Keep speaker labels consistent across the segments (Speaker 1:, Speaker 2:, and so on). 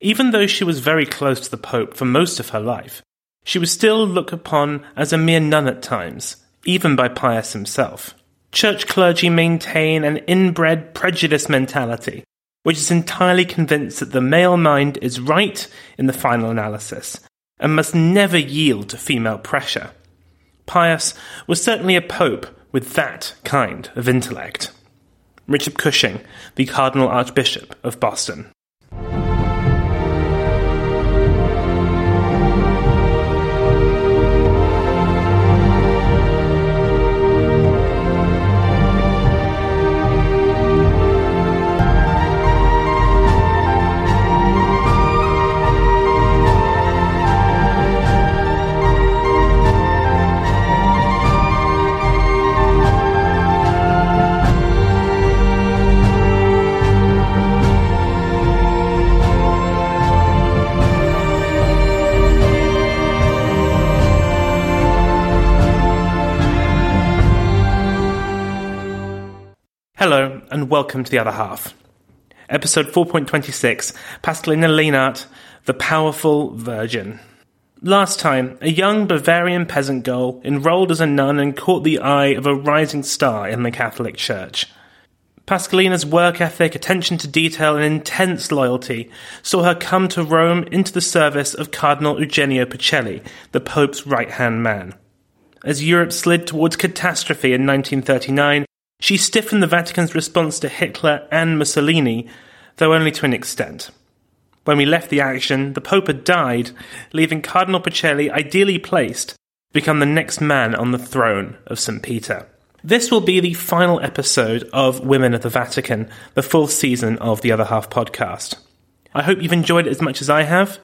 Speaker 1: Even though she was very close to the Pope for most of her life, she was still looked upon as a mere nun at times, even by Pius himself. Church clergy maintain an inbred prejudice mentality, which is entirely convinced that the male mind is right in the final analysis and must never yield to female pressure. Pius was certainly a pope with that kind of intellect. Richard Cushing, the Cardinal Archbishop of Boston. And welcome to the other half. Episode 4.26 Pascalina Lehnert, the Powerful Virgin. Last time, a young Bavarian peasant girl enrolled as a nun and caught the eye of a rising star in the Catholic Church. Pascalina's work ethic, attention to detail, and intense loyalty saw her come to Rome into the service of Cardinal Eugenio Pacelli, the Pope's right hand man. As Europe slid towards catastrophe in 1939, she stiffened the Vatican's response to Hitler and Mussolini, though only to an extent. When we left the action, the Pope had died, leaving Cardinal Pacelli ideally placed to become the next man on the throne of St. Peter. This will be the final episode of Women of the Vatican, the fourth season of the Other Half podcast. I hope you've enjoyed it as much as I have.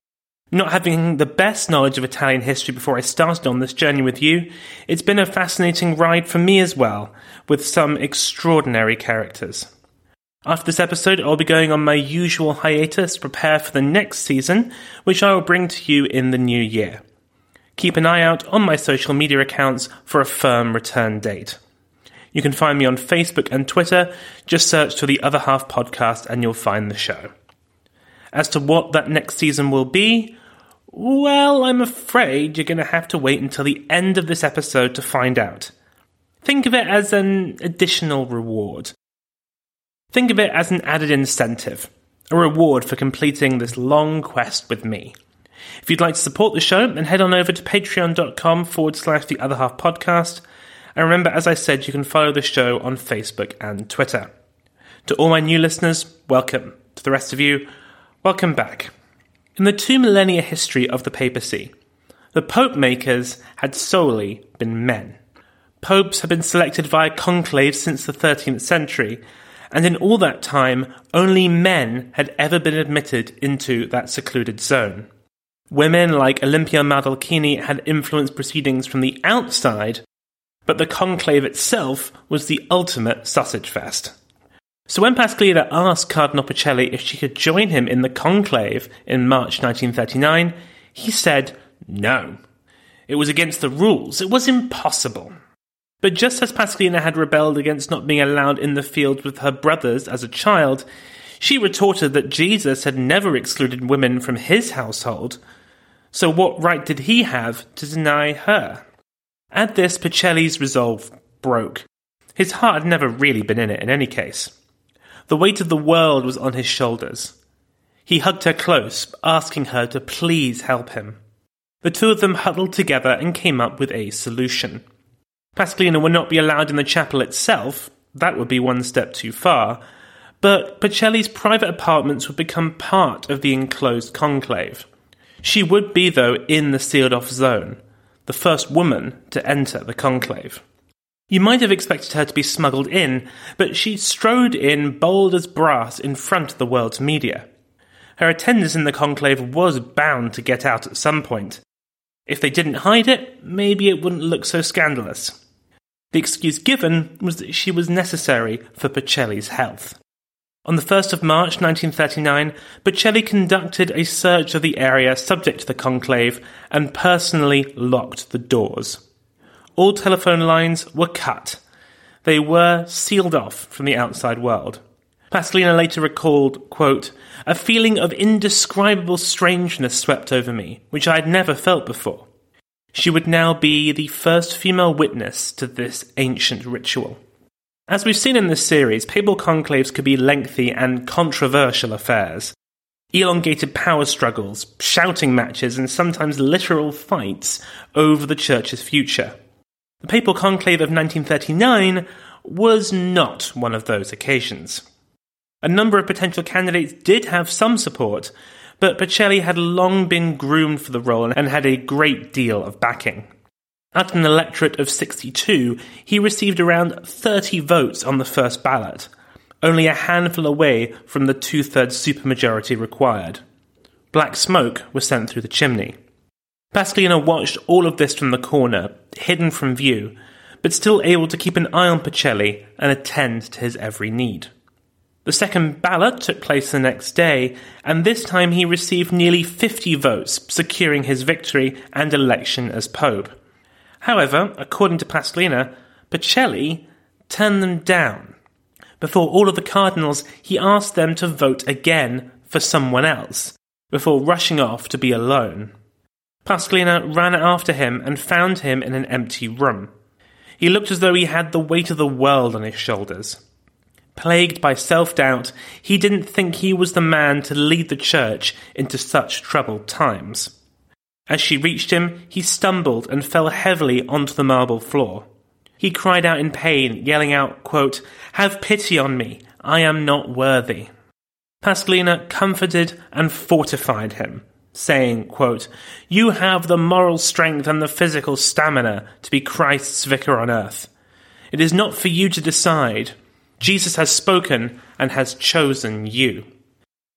Speaker 1: Not having the best knowledge of Italian history before I started on this journey with you, it's been a fascinating ride for me as well, with some extraordinary characters. After this episode, I'll be going on my usual hiatus to prepare for the next season, which I will bring to you in the new year. Keep an eye out on my social media accounts for a firm return date. You can find me on Facebook and Twitter. Just search for the Other Half podcast and you'll find the show. As to what that next season will be, well, I'm afraid you're going to have to wait until the end of this episode to find out. Think of it as an additional reward. Think of it as an added incentive, a reward for completing this long quest with me. If you'd like to support the show, then head on over to patreon.com forward slash the other half podcast. And remember, as I said, you can follow the show on Facebook and Twitter. To all my new listeners, welcome. To the rest of you, Welcome back. In the two millennia history of the papacy, the pope makers had solely been men. Popes had been selected via conclave since the 13th century, and in all that time, only men had ever been admitted into that secluded zone. Women like Olimpia Maidalchini had influenced proceedings from the outside, but the conclave itself was the ultimate sausage fest. So when Pascalina asked Cardinal Pacelli if she could join him in the conclave in March 1939, he said no. It was against the rules. It was impossible. But just as Pascalina had rebelled against not being allowed in the field with her brothers as a child, she retorted that Jesus had never excluded women from his household. So what right did he have to deny her? At this, Pacelli's resolve broke. His heart had never really been in it in any case. The weight of the world was on his shoulders. He hugged her close, asking her to please help him. The two of them huddled together and came up with a solution. Pascalina would not be allowed in the chapel itself, that would be one step too far, but Pacelli's private apartments would become part of the enclosed conclave. She would be, though, in the sealed off zone, the first woman to enter the conclave. You might have expected her to be smuggled in, but she strode in bold as brass in front of the world's media. Her attendance in the conclave was bound to get out at some point. If they didn't hide it, maybe it wouldn't look so scandalous. The excuse given was that she was necessary for Pacelli's health. On the 1st of March 1939, Pacelli conducted a search of the area subject to the conclave and personally locked the doors all telephone lines were cut. They were sealed off from the outside world. Pascalina later recalled, quote, a feeling of indescribable strangeness swept over me, which I had never felt before. She would now be the first female witness to this ancient ritual. As we've seen in this series, papal conclaves could be lengthy and controversial affairs. Elongated power struggles, shouting matches, and sometimes literal fights over the church's future. The papal conclave of 1939 was not one of those occasions. A number of potential candidates did have some support, but Pacelli had long been groomed for the role and had a great deal of backing. At an electorate of 62, he received around 30 votes on the first ballot, only a handful away from the two thirds supermajority required. Black smoke was sent through the chimney. Pascalina watched all of this from the corner, hidden from view, but still able to keep an eye on Pacelli and attend to his every need. The second ballot took place the next day, and this time he received nearly 50 votes, securing his victory and election as Pope. However, according to Pascalina, Pacelli turned them down. Before all of the cardinals, he asked them to vote again for someone else, before rushing off to be alone. Pascalina ran after him and found him in an empty room. He looked as though he had the weight of the world on his shoulders. Plagued by self doubt, he didn't think he was the man to lead the church into such troubled times. As she reached him, he stumbled and fell heavily onto the marble floor. He cried out in pain, yelling out, quote, Have pity on me, I am not worthy. Pascalina comforted and fortified him, saying, quote, You have the moral strength and the physical stamina to be Christ's vicar on earth. It is not for you to decide, Jesus has spoken and has chosen you.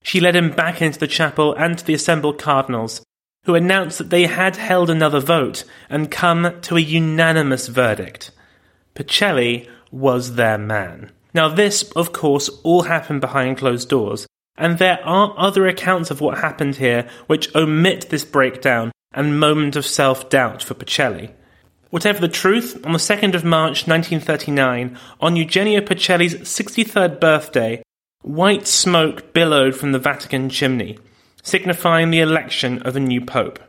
Speaker 1: She led him back into the chapel and to the assembled cardinals, who announced that they had held another vote and come to a unanimous verdict. Pacelli was their man. Now, this, of course, all happened behind closed doors, and there are other accounts of what happened here which omit this breakdown and moment of self doubt for Pacelli. Whatever the truth, on the 2nd of March 1939, on Eugenio Pacelli's 63rd birthday, white smoke billowed from the Vatican chimney, signifying the election of a new pope.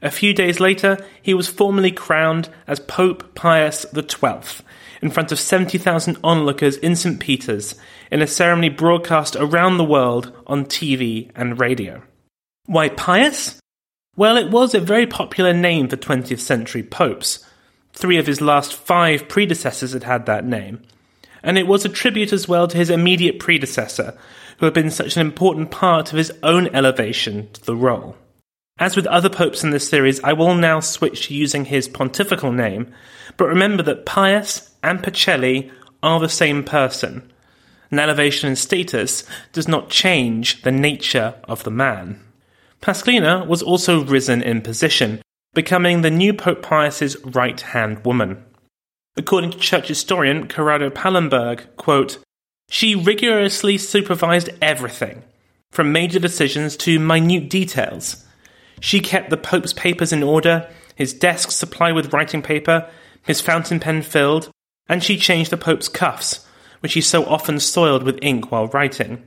Speaker 1: A few days later, he was formally crowned as Pope Pius XII in front of 70,000 onlookers in St. Peter's in a ceremony broadcast around the world on TV and radio. Why Pius? Well, it was a very popular name for 20th century popes. Three of his last five predecessors had had that name. And it was a tribute as well to his immediate predecessor, who had been such an important part of his own elevation to the role. As with other popes in this series, I will now switch to using his pontifical name, but remember that Pius and Pacelli are the same person. An elevation in status does not change the nature of the man. Pascalina was also risen in position, becoming the new Pope Pius's right hand woman. According to church historian Corrado Pallenberg, quote, she rigorously supervised everything, from major decisions to minute details. She kept the Pope's papers in order, his desk supplied with writing paper, his fountain pen filled, and she changed the Pope's cuffs, which he so often soiled with ink while writing.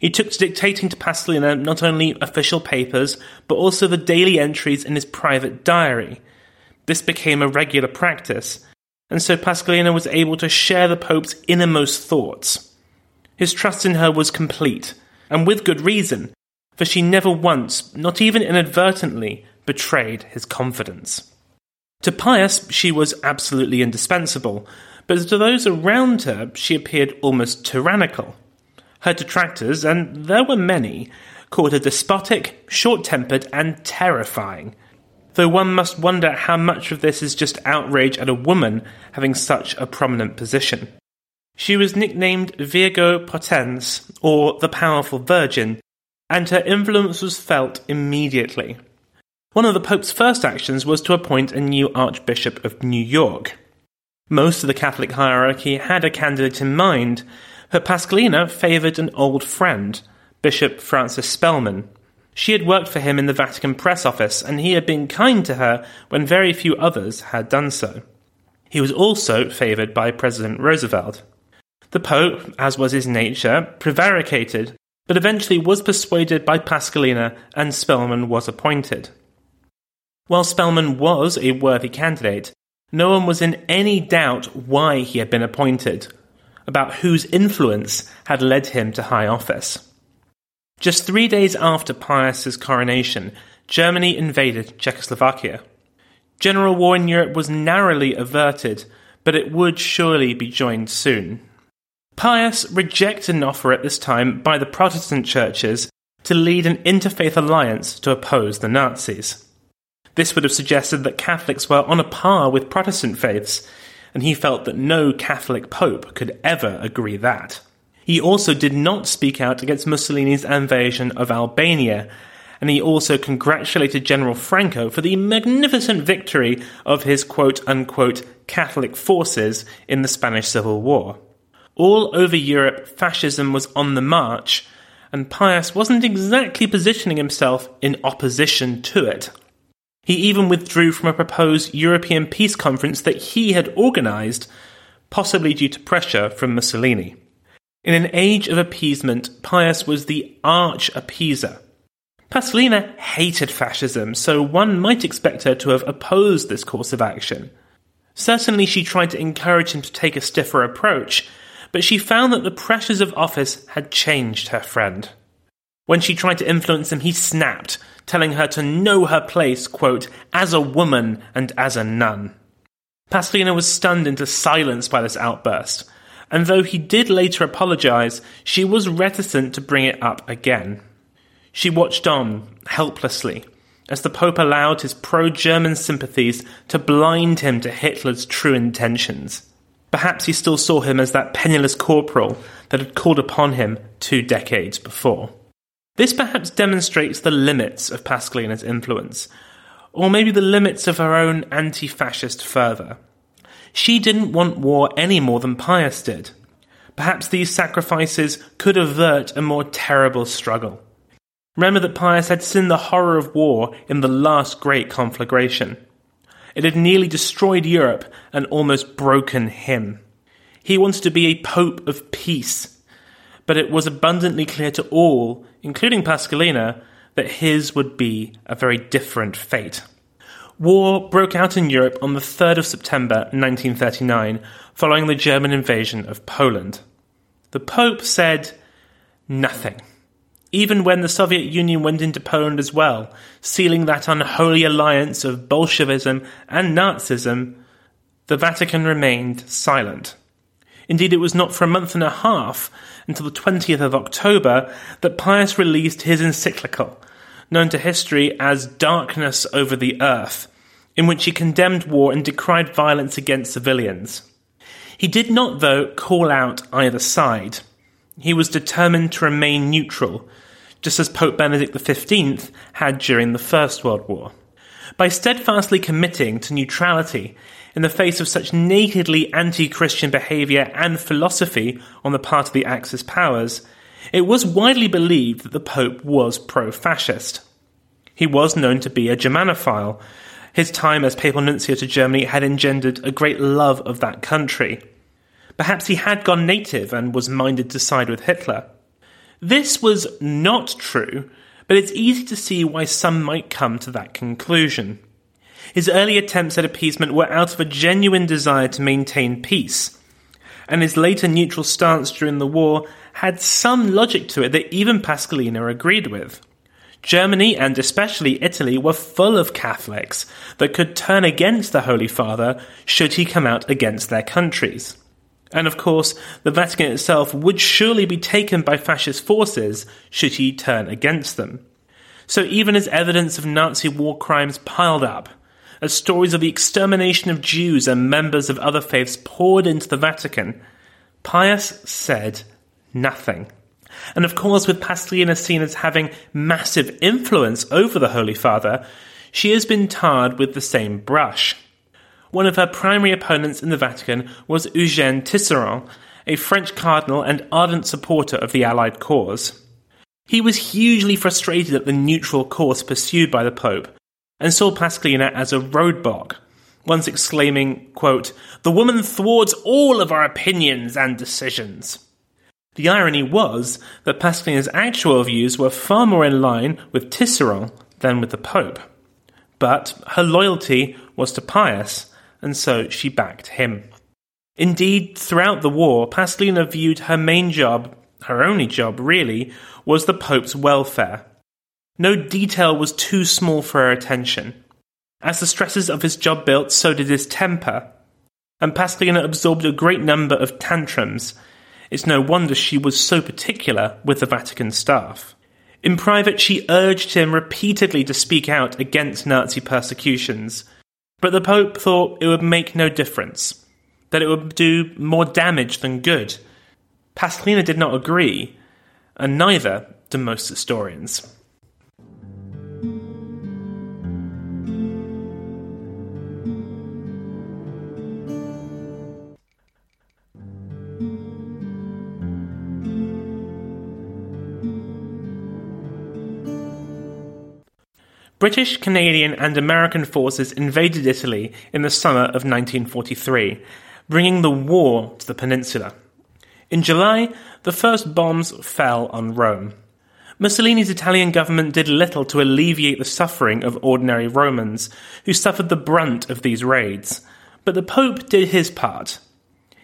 Speaker 1: He took to dictating to Pascalina not only official papers, but also the daily entries in his private diary. This became a regular practice, and so Pascalina was able to share the Pope's innermost thoughts. His trust in her was complete, and with good reason, for she never once, not even inadvertently, betrayed his confidence. To Pius, she was absolutely indispensable, but to those around her, she appeared almost tyrannical. Her detractors, and there were many, called her despotic, short tempered, and terrifying. Though one must wonder how much of this is just outrage at a woman having such a prominent position. She was nicknamed Virgo Potens, or the Powerful Virgin, and her influence was felt immediately. One of the Pope's first actions was to appoint a new Archbishop of New York. Most of the Catholic hierarchy had a candidate in mind, but Pascalina favoured an old friend, Bishop Francis Spellman. She had worked for him in the Vatican press office, and he had been kind to her when very few others had done so. He was also favoured by President Roosevelt. The Pope, as was his nature, prevaricated, but eventually was persuaded by Pascalina and Spellman was appointed. While Spellman was a worthy candidate, no one was in any doubt why he had been appointed, about whose influence had led him to high office. Just three days after Pius's coronation, Germany invaded Czechoslovakia. General war in Europe was narrowly averted, but it would surely be joined soon. Pius rejected an offer at this time by the Protestant churches to lead an interfaith alliance to oppose the Nazis. This would have suggested that Catholics were on a par with Protestant faiths, and he felt that no Catholic pope could ever agree that. He also did not speak out against Mussolini's invasion of Albania, and he also congratulated General Franco for the magnificent victory of his quote unquote Catholic forces in the Spanish Civil War. All over Europe, fascism was on the march, and Pius wasn't exactly positioning himself in opposition to it. He even withdrew from a proposed European peace conference that he had organised, possibly due to pressure from Mussolini. In an age of appeasement, Pius was the arch appeaser. Pascalina hated fascism, so one might expect her to have opposed this course of action. Certainly, she tried to encourage him to take a stiffer approach, but she found that the pressures of office had changed her friend. When she tried to influence him, he snapped, telling her to know her place, quote, as a woman and as a nun. Pascalina was stunned into silence by this outburst, and though he did later apologize, she was reticent to bring it up again. She watched on, helplessly, as the Pope allowed his pro German sympathies to blind him to Hitler's true intentions. Perhaps he still saw him as that penniless corporal that had called upon him two decades before. This perhaps demonstrates the limits of Pascalina's influence, or maybe the limits of her own anti fascist fervour. She didn't want war any more than Pius did. Perhaps these sacrifices could avert a more terrible struggle. Remember that Pius had seen the horror of war in the last great conflagration. It had nearly destroyed Europe and almost broken him. He wanted to be a pope of peace, but it was abundantly clear to all, including Pascalina, that his would be a very different fate. War broke out in Europe on the 3rd of September 1939, following the German invasion of Poland. The Pope said nothing, even when the Soviet Union went into Poland as well, sealing that unholy alliance of Bolshevism and Nazism. The Vatican remained silent. Indeed, it was not for a month and a half until the 20th of October that Pius released his encyclical, known to history as Darkness Over the Earth, in which he condemned war and decried violence against civilians. He did not, though, call out either side. He was determined to remain neutral, just as Pope Benedict XV had during the First World War. By steadfastly committing to neutrality, in the face of such nakedly anti Christian behaviour and philosophy on the part of the Axis powers, it was widely believed that the Pope was pro fascist. He was known to be a Germanophile. His time as papal nuncio to Germany had engendered a great love of that country. Perhaps he had gone native and was minded to side with Hitler. This was not true, but it's easy to see why some might come to that conclusion. His early attempts at appeasement were out of a genuine desire to maintain peace, and his later neutral stance during the war had some logic to it that even Pascalina agreed with. Germany and especially Italy were full of Catholics that could turn against the Holy Father should he come out against their countries. And of course, the Vatican itself would surely be taken by fascist forces should he turn against them. So even as evidence of Nazi war crimes piled up, as stories of the extermination of Jews and members of other faiths poured into the Vatican, Pius said nothing. And of course, with Pascalina seen as having massive influence over the Holy Father, she has been tarred with the same brush. One of her primary opponents in the Vatican was Eugène Tisserant, a French cardinal and ardent supporter of the Allied cause. He was hugely frustrated at the neutral course pursued by the Pope and saw Pascalina as a roadblock, once exclaiming, quote, The woman thwarts all of our opinions and decisions. The irony was that Pascalina's actual views were far more in line with Tisserant than with the Pope. But her loyalty was to Pius, and so she backed him. Indeed, throughout the war, Pascalina viewed her main job, her only job really, was the Pope's welfare. No detail was too small for her attention. As the stresses of his job built, so did his temper. And Pascalina absorbed a great number of tantrums. It's no wonder she was so particular with the Vatican staff. In private, she urged him repeatedly to speak out against Nazi persecutions. But the Pope thought it would make no difference, that it would do more damage than good. Pascalina did not agree, and neither do most historians. British, Canadian, and American forces invaded Italy in the summer of 1943, bringing the war to the peninsula. In July, the first bombs fell on Rome. Mussolini's Italian government did little to alleviate the suffering of ordinary Romans, who suffered the brunt of these raids. But the Pope did his part.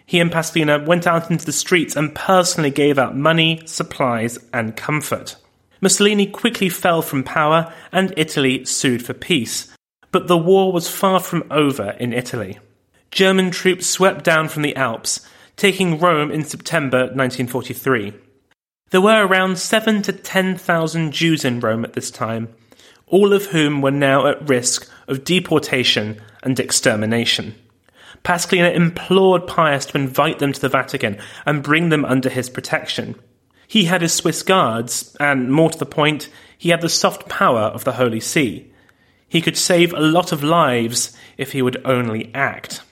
Speaker 1: He and Pascalina went out into the streets and personally gave out money, supplies, and comfort. Mussolini quickly fell from power and Italy sued for peace. But the war was far from over in Italy. German troops swept down from the Alps, taking Rome in September 1943. There were around 7 to 10,000 Jews in Rome at this time, all of whom were now at risk of deportation and extermination. Pascalina implored Pius to invite them to the Vatican and bring them under his protection. He had his Swiss guards, and more to the point, he had the soft power of the Holy See. He could save a lot of lives if he would only act.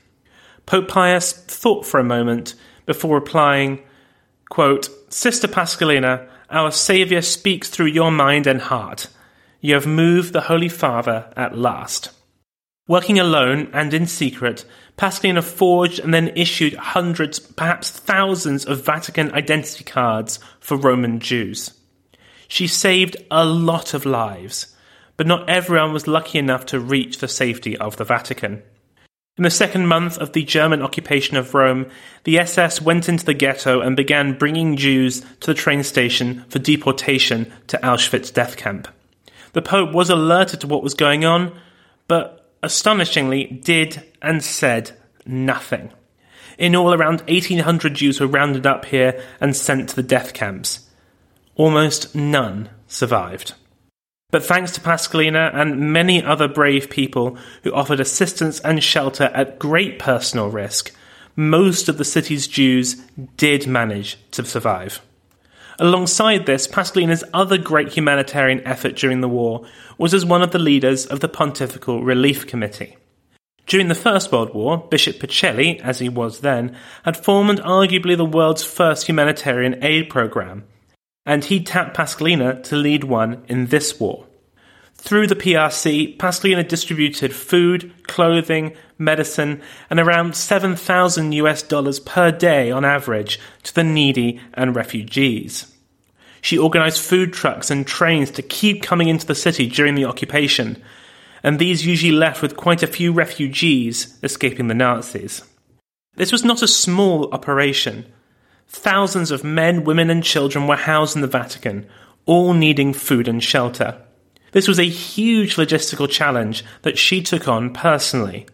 Speaker 1: Pope Pius thought for a moment before replying, quote, Sister Pascalina, our Saviour speaks through your mind and heart. You have moved the Holy Father at last. Working alone and in secret, Pascalina forged and then issued hundreds, perhaps thousands of Vatican identity cards for Roman Jews. She saved a lot of lives, but not everyone was lucky enough to reach the safety of the Vatican. In the second month of the German occupation of Rome, the SS went into the ghetto and began bringing Jews to the train station for deportation to Auschwitz death camp. The Pope was alerted to what was going on, but astonishingly, did and said nothing. In all, around 1,800 Jews were rounded up here and sent to the death camps. Almost none survived. But thanks to Pascalina and many other brave people who offered assistance and shelter at great personal risk, most of the city's Jews did manage to survive. Alongside this, Pascalina's other great humanitarian effort during the war was as one of the leaders of the Pontifical Relief Committee. During the First World War, Bishop Pacelli, as he was then, had formed arguably the world's first humanitarian aid program, and he tapped Pascalina to lead one in this war. Through the PRC, Pascalina distributed food, clothing, medicine, and around 7,000 US dollars per day on average to the needy and refugees. She organized food trucks and trains to keep coming into the city during the occupation, and these usually left with quite a few refugees escaping the Nazis. This was not a small operation. Thousands of men, women, and children were housed in the Vatican, all needing food and shelter. This was a huge logistical challenge that she took on personally.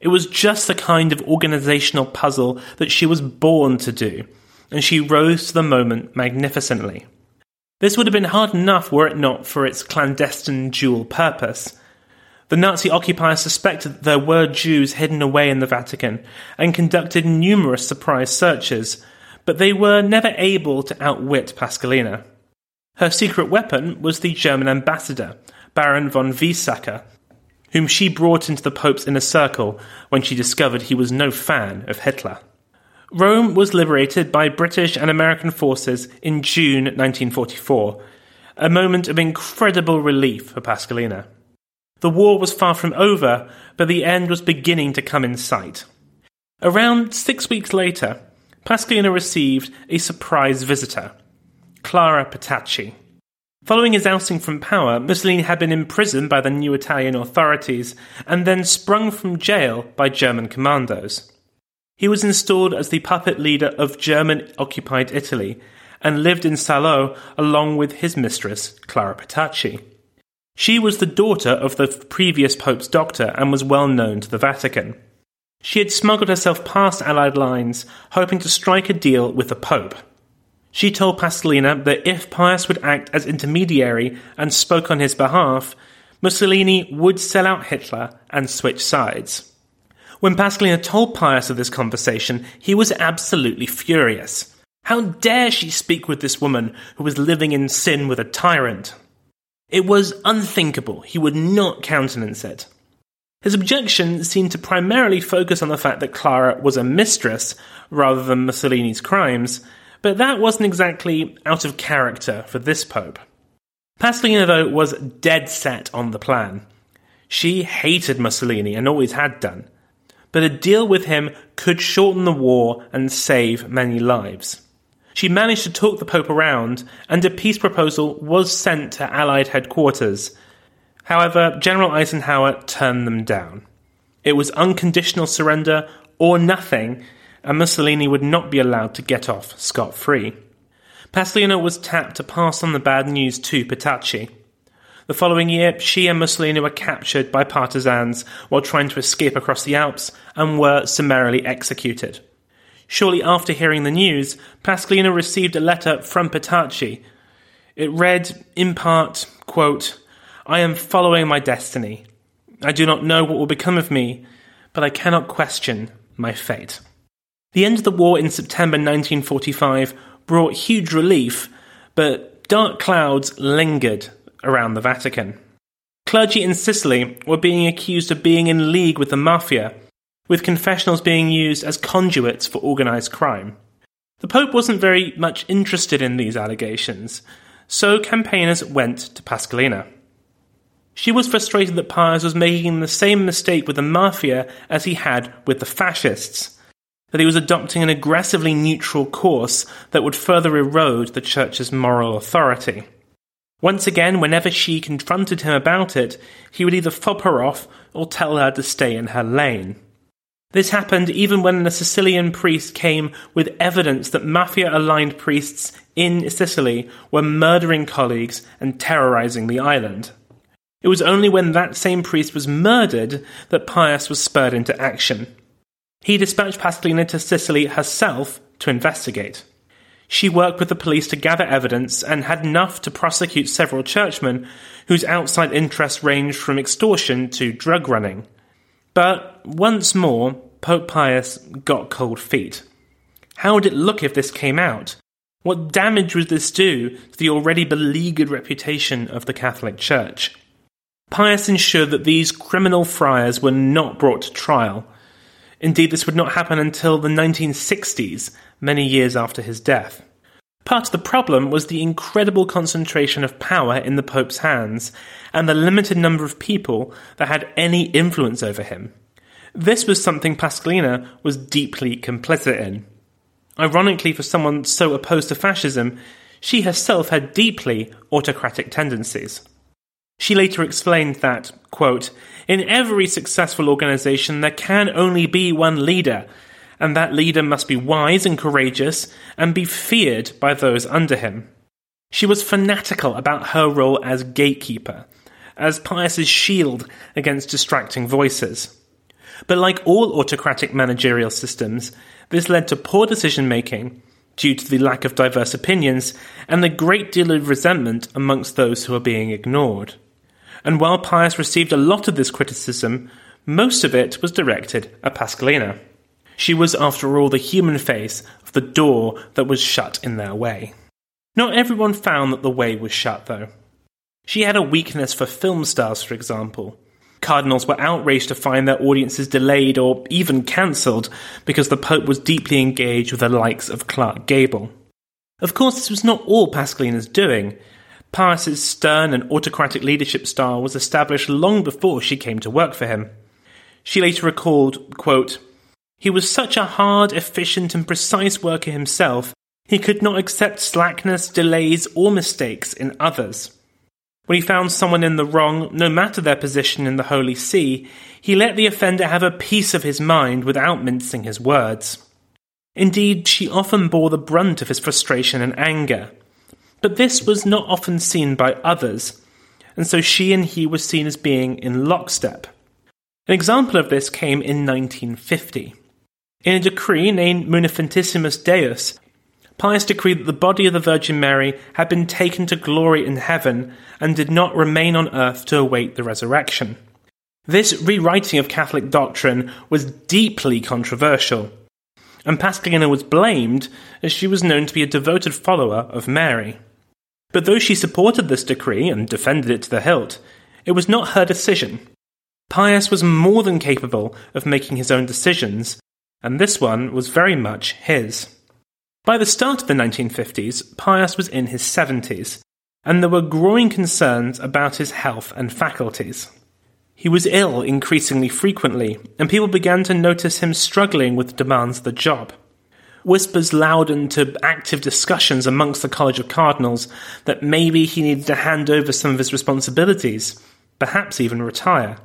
Speaker 1: It was just the kind of organizational puzzle that she was born to do, and she rose to the moment magnificently. This would have been hard enough were it not for its clandestine dual purpose. The Nazi occupiers suspected that there were Jews hidden away in the Vatican and conducted numerous surprise searches, but they were never able to outwit Pascalina. Her secret weapon was the German ambassador, Baron von Weizsäcker, whom she brought into the Pope's inner circle when she discovered he was no fan of Hitler. Rome was liberated by British and American forces in June 1944, a moment of incredible relief for Pascalina. The war was far from over, but the end was beginning to come in sight. Around six weeks later, Pascalina received a surprise visitor, Clara Petacci. Following his ousting from power, Mussolini had been imprisoned by the new Italian authorities and then sprung from jail by German commandos. He was installed as the puppet leader of German occupied Italy and lived in Salo along with his mistress, Clara Petacci. She was the daughter of the previous Pope's doctor and was well known to the Vatican. She had smuggled herself past Allied lines, hoping to strike a deal with the Pope. She told Pascalina that if Pius would act as intermediary and spoke on his behalf, Mussolini would sell out Hitler and switch sides. When Pascalina told Pius of this conversation, he was absolutely furious. How dare she speak with this woman who was living in sin with a tyrant? It was unthinkable. He would not countenance it. His objection seemed to primarily focus on the fact that Clara was a mistress rather than Mussolini's crimes, but that wasn't exactly out of character for this pope. Pascalina, though, was dead set on the plan. She hated Mussolini and always had done, but a deal with him could shorten the war and save many lives. She managed to talk the Pope around, and a peace proposal was sent to Allied headquarters. However, General Eisenhower turned them down. It was unconditional surrender or nothing, and Mussolini would not be allowed to get off scot free. Pascalina was tapped to pass on the bad news to Petacci. The following year, she and Mussolini were captured by partisans while trying to escape across the Alps and were summarily executed. Shortly after hearing the news, Pascalina received a letter from Petacci. It read, in part, quote, I am following my destiny. I do not know what will become of me, but I cannot question my fate. The end of the war in September 1945 brought huge relief, but dark clouds lingered around the Vatican. Clergy in Sicily were being accused of being in league with the mafia, with confessionals being used as conduits for organised crime. The Pope wasn't very much interested in these allegations, so campaigners went to Pascalina. She was frustrated that Pius was making the same mistake with the mafia as he had with the fascists that he was adopting an aggressively neutral course that would further erode the church's moral authority. Once again, whenever she confronted him about it, he would either fob her off or tell her to stay in her lane. This happened even when the Sicilian priest came with evidence that mafia aligned priests in Sicily were murdering colleagues and terrorizing the island. It was only when that same priest was murdered that Pius was spurred into action. He dispatched Pascalina to Sicily herself to investigate. She worked with the police to gather evidence and had enough to prosecute several churchmen whose outside interests ranged from extortion to drug running. But once more, Pope Pius got cold feet. How would it look if this came out? What damage would this do to the already beleaguered reputation of the Catholic Church? Pius ensured that these criminal friars were not brought to trial, Indeed, this would not happen until the 1960s, many years after his death. Part of the problem was the incredible concentration of power in the Pope's hands and the limited number of people that had any influence over him. This was something Pascalina was deeply complicit in. Ironically, for someone so opposed to fascism, she herself had deeply autocratic tendencies. She later explained that, quote, in every successful organization, there can only be one leader, and that leader must be wise and courageous and be feared by those under him. She was fanatical about her role as gatekeeper, as Pius's shield against distracting voices. But like all autocratic managerial systems, this led to poor decision making due to the lack of diverse opinions and a great deal of resentment amongst those who are being ignored and while Pius received a lot of this criticism, most of it was directed at Pascalina. She was, after all, the human face of the door that was shut in their way. Not everyone found that the way was shut, though. She had a weakness for film stars, for example. Cardinals were outraged to find their audiences delayed or even cancelled because the Pope was deeply engaged with the likes of Clark Gable. Of course, this was not all Pascalina's doing. Pius's stern and autocratic leadership style was established long before she came to work for him. She later recalled, quote, He was such a hard, efficient, and precise worker himself, he could not accept slackness, delays, or mistakes in others. When he found someone in the wrong, no matter their position in the Holy See, he let the offender have a piece of his mind without mincing his words. Indeed, she often bore the brunt of his frustration and anger. But this was not often seen by others, and so she and he were seen as being in lockstep. An example of this came in 1950. In a decree named Munificentissimus Deus, Pius decreed that the body of the Virgin Mary had been taken to glory in heaven and did not remain on earth to await the resurrection. This rewriting of Catholic doctrine was deeply controversial and Pascalina was blamed as she was known to be a devoted follower of Mary. But though she supported this decree and defended it to the hilt, it was not her decision. Pius was more than capable of making his own decisions, and this one was very much his. By the start of the 1950s, Pius was in his 70s, and there were growing concerns about his health and faculties. He was ill increasingly frequently, and people began to notice him struggling with the demands of the job. Whispers loudened to active discussions amongst the College of Cardinals that maybe he needed to hand over some of his responsibilities, perhaps even retire.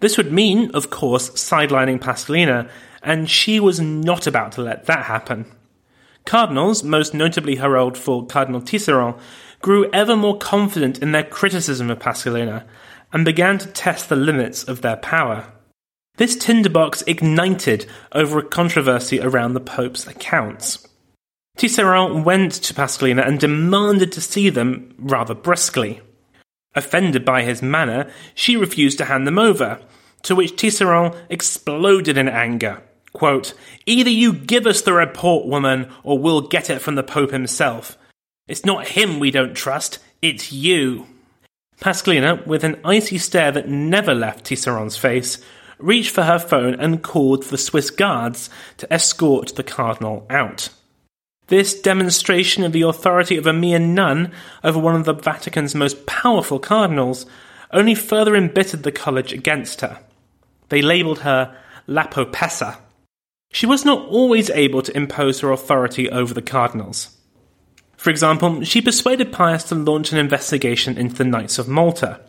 Speaker 1: This would mean, of course, sidelining Pascalina, and she was not about to let that happen. Cardinals, most notably her old fool Cardinal Tisserant, grew ever more confident in their criticism of Pascalina and began to test the limits of their power. This tinderbox ignited over a controversy around the Pope's accounts. Tisserant went to Pascalina and demanded to see them rather brusquely. Offended by his manner, she refused to hand them over, to which Tisserant exploded in anger. Quote, Either you give us the report, woman, or we'll get it from the Pope himself. It's not him we don't trust, it's you. Pascalina, with an icy stare that never left Tisserant's face, reached for her phone and called for the Swiss guards to escort the cardinal out. This demonstration of the authority of a mere nun over one of the Vatican's most powerful cardinals only further embittered the college against her. They labelled her La Popessa. She was not always able to impose her authority over the cardinals. For example, she persuaded Pius to launch an investigation into the Knights of Malta.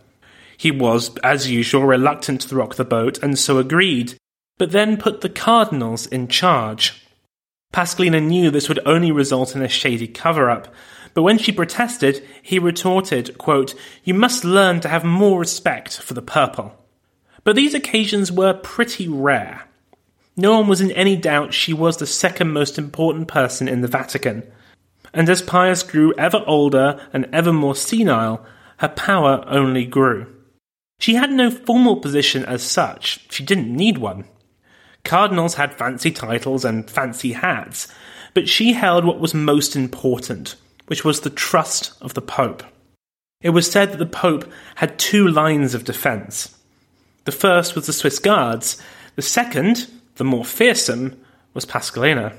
Speaker 1: He was, as usual, reluctant to rock the boat and so agreed, but then put the cardinals in charge. Pascalina knew this would only result in a shady cover up, but when she protested, he retorted, quote, You must learn to have more respect for the purple. But these occasions were pretty rare. No one was in any doubt she was the second most important person in the Vatican, and as Pius grew ever older and ever more senile, her power only grew. She had no formal position as such, she didn't need one. Cardinals had fancy titles and fancy hats, but she held what was most important, which was the trust of the Pope. It was said that the Pope had two lines of defence. The first was the Swiss Guards, the second, the more fearsome, was Pascalina.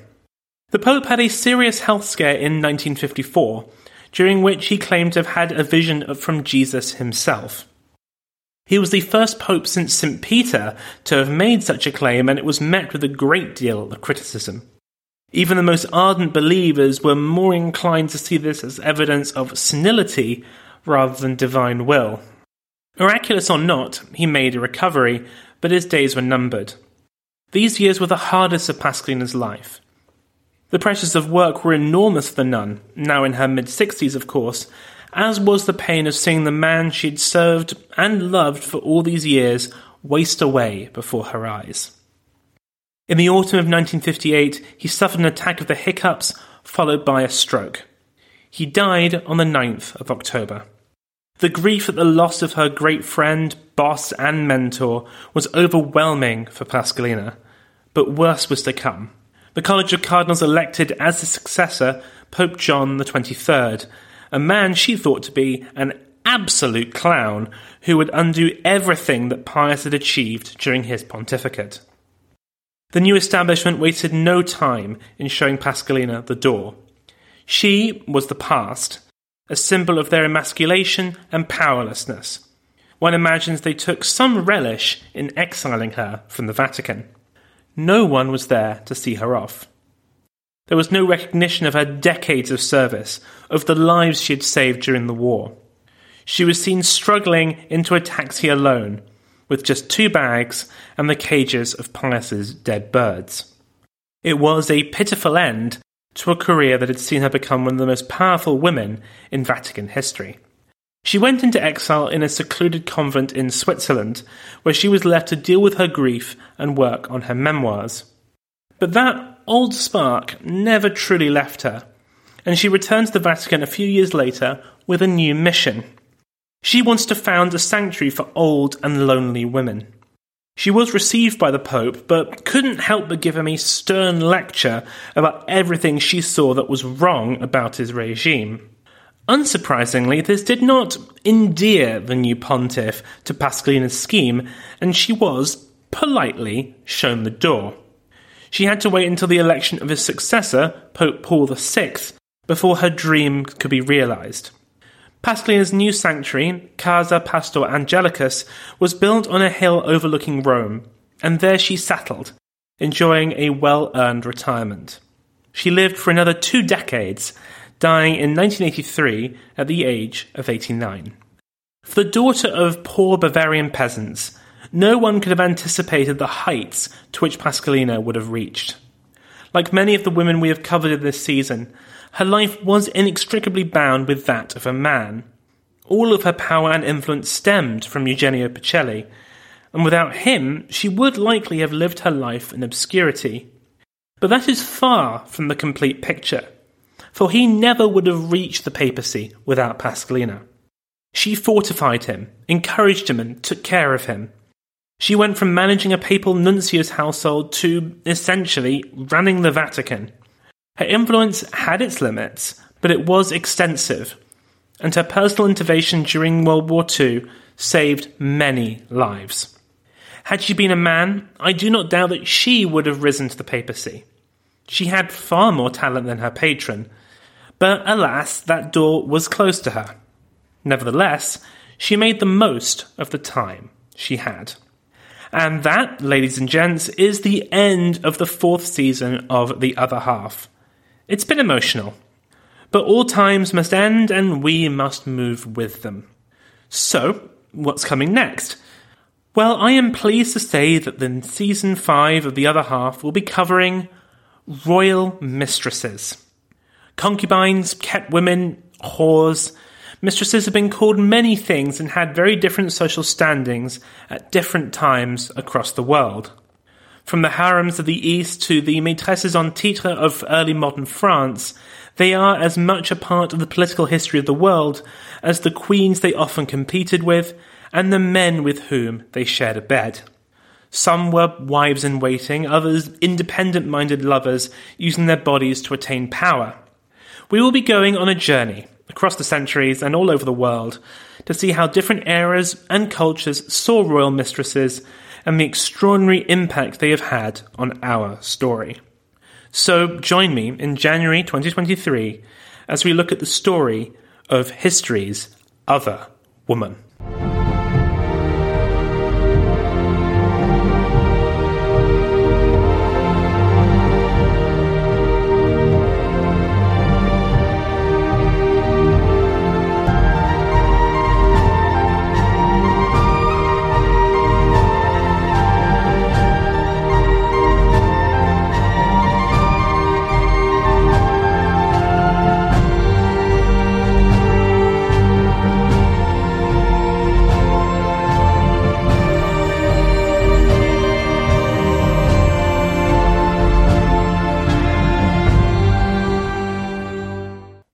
Speaker 1: The Pope had a serious health scare in 1954, during which he claimed to have had a vision from Jesus himself. He was the first pope since St. Peter to have made such a claim, and it was met with a great deal of criticism. Even the most ardent believers were more inclined to see this as evidence of senility rather than divine will. Miraculous or not, he made a recovery, but his days were numbered. These years were the hardest of Pascalina's life. The pressures of work were enormous for the nun, now in her mid 60s, of course, as was the pain of seeing the man she'd served and loved for all these years waste away before her eyes. In the autumn of 1958, he suffered an attack of the hiccups, followed by a stroke. He died on the 9th of October. The grief at the loss of her great friend, boss, and mentor was overwhelming for Pascalina, but worse was to come the College of Cardinals elected as his successor Pope John XXIII, a man she thought to be an absolute clown who would undo everything that Pius had achieved during his pontificate. The new establishment wasted no time in showing Pascalina the door. She was the past, a symbol of their emasculation and powerlessness. One imagines they took some relish in exiling her from the Vatican. No one was there to see her off. There was no recognition of her decades of service, of the lives she had saved during the war. She was seen struggling into a taxi alone, with just two bags and the cages of Pius's dead birds. It was a pitiful end to a career that had seen her become one of the most powerful women in Vatican history. She went into exile in a secluded convent in Switzerland, where she was left to deal with her grief and work on her memoirs. But that old spark never truly left her, and she returned to the Vatican a few years later with a new mission. She wants to found a sanctuary for old and lonely women. She was received by the Pope, but couldn't help but give him a stern lecture about everything she saw that was wrong about his regime. Unsurprisingly, this did not endear the new pontiff to Pascalina's scheme, and she was, politely, shown the door. She had to wait until the election of his successor, Pope Paul VI, before her dream could be realized. Pascalina's new sanctuary, Casa Pastor Angelicus, was built on a hill overlooking Rome, and there she settled, enjoying a well earned retirement. She lived for another two decades, dying in 1983 at the age of 89. For the daughter of poor Bavarian peasants, no one could have anticipated the heights to which Pascalina would have reached. Like many of the women we have covered in this season, her life was inextricably bound with that of a man. All of her power and influence stemmed from Eugenio Pacelli, and without him, she would likely have lived her life in obscurity. But that is far from the complete picture, for he never would have reached the papacy without Pascalina. She fortified him, encouraged him, and took care of him. She went from managing a papal nuncio's household to, essentially, running the Vatican. Her influence had its limits, but it was extensive, and her personal intervention during World War II saved many lives. Had she been a man, I do not doubt that she would have risen to the papacy. She had far more talent than her patron, but alas, that door was closed to her. Nevertheless, she made the most of the time she had. And that, ladies and gents, is the end of the fourth season of The Other Half. It's been emotional. But all times must end and we must move with them. So, what's coming next? Well, I am pleased to say that the season 5 of the other half will be covering royal mistresses. Concubines, kept women, whores. Mistresses have been called many things and had very different social standings at different times across the world. From the harems of the East to the maîtresses en titre of early modern France, they are as much a part of the political history of the world as the queens they often competed with and the men with whom they shared a bed. Some were wives in waiting, others independent minded lovers using their bodies to attain power. We will be going on a journey across the centuries and all over the world to see how different eras and cultures saw royal mistresses and the extraordinary impact they have had on our story. So join me in January 2023 as we look at the story of history's other woman.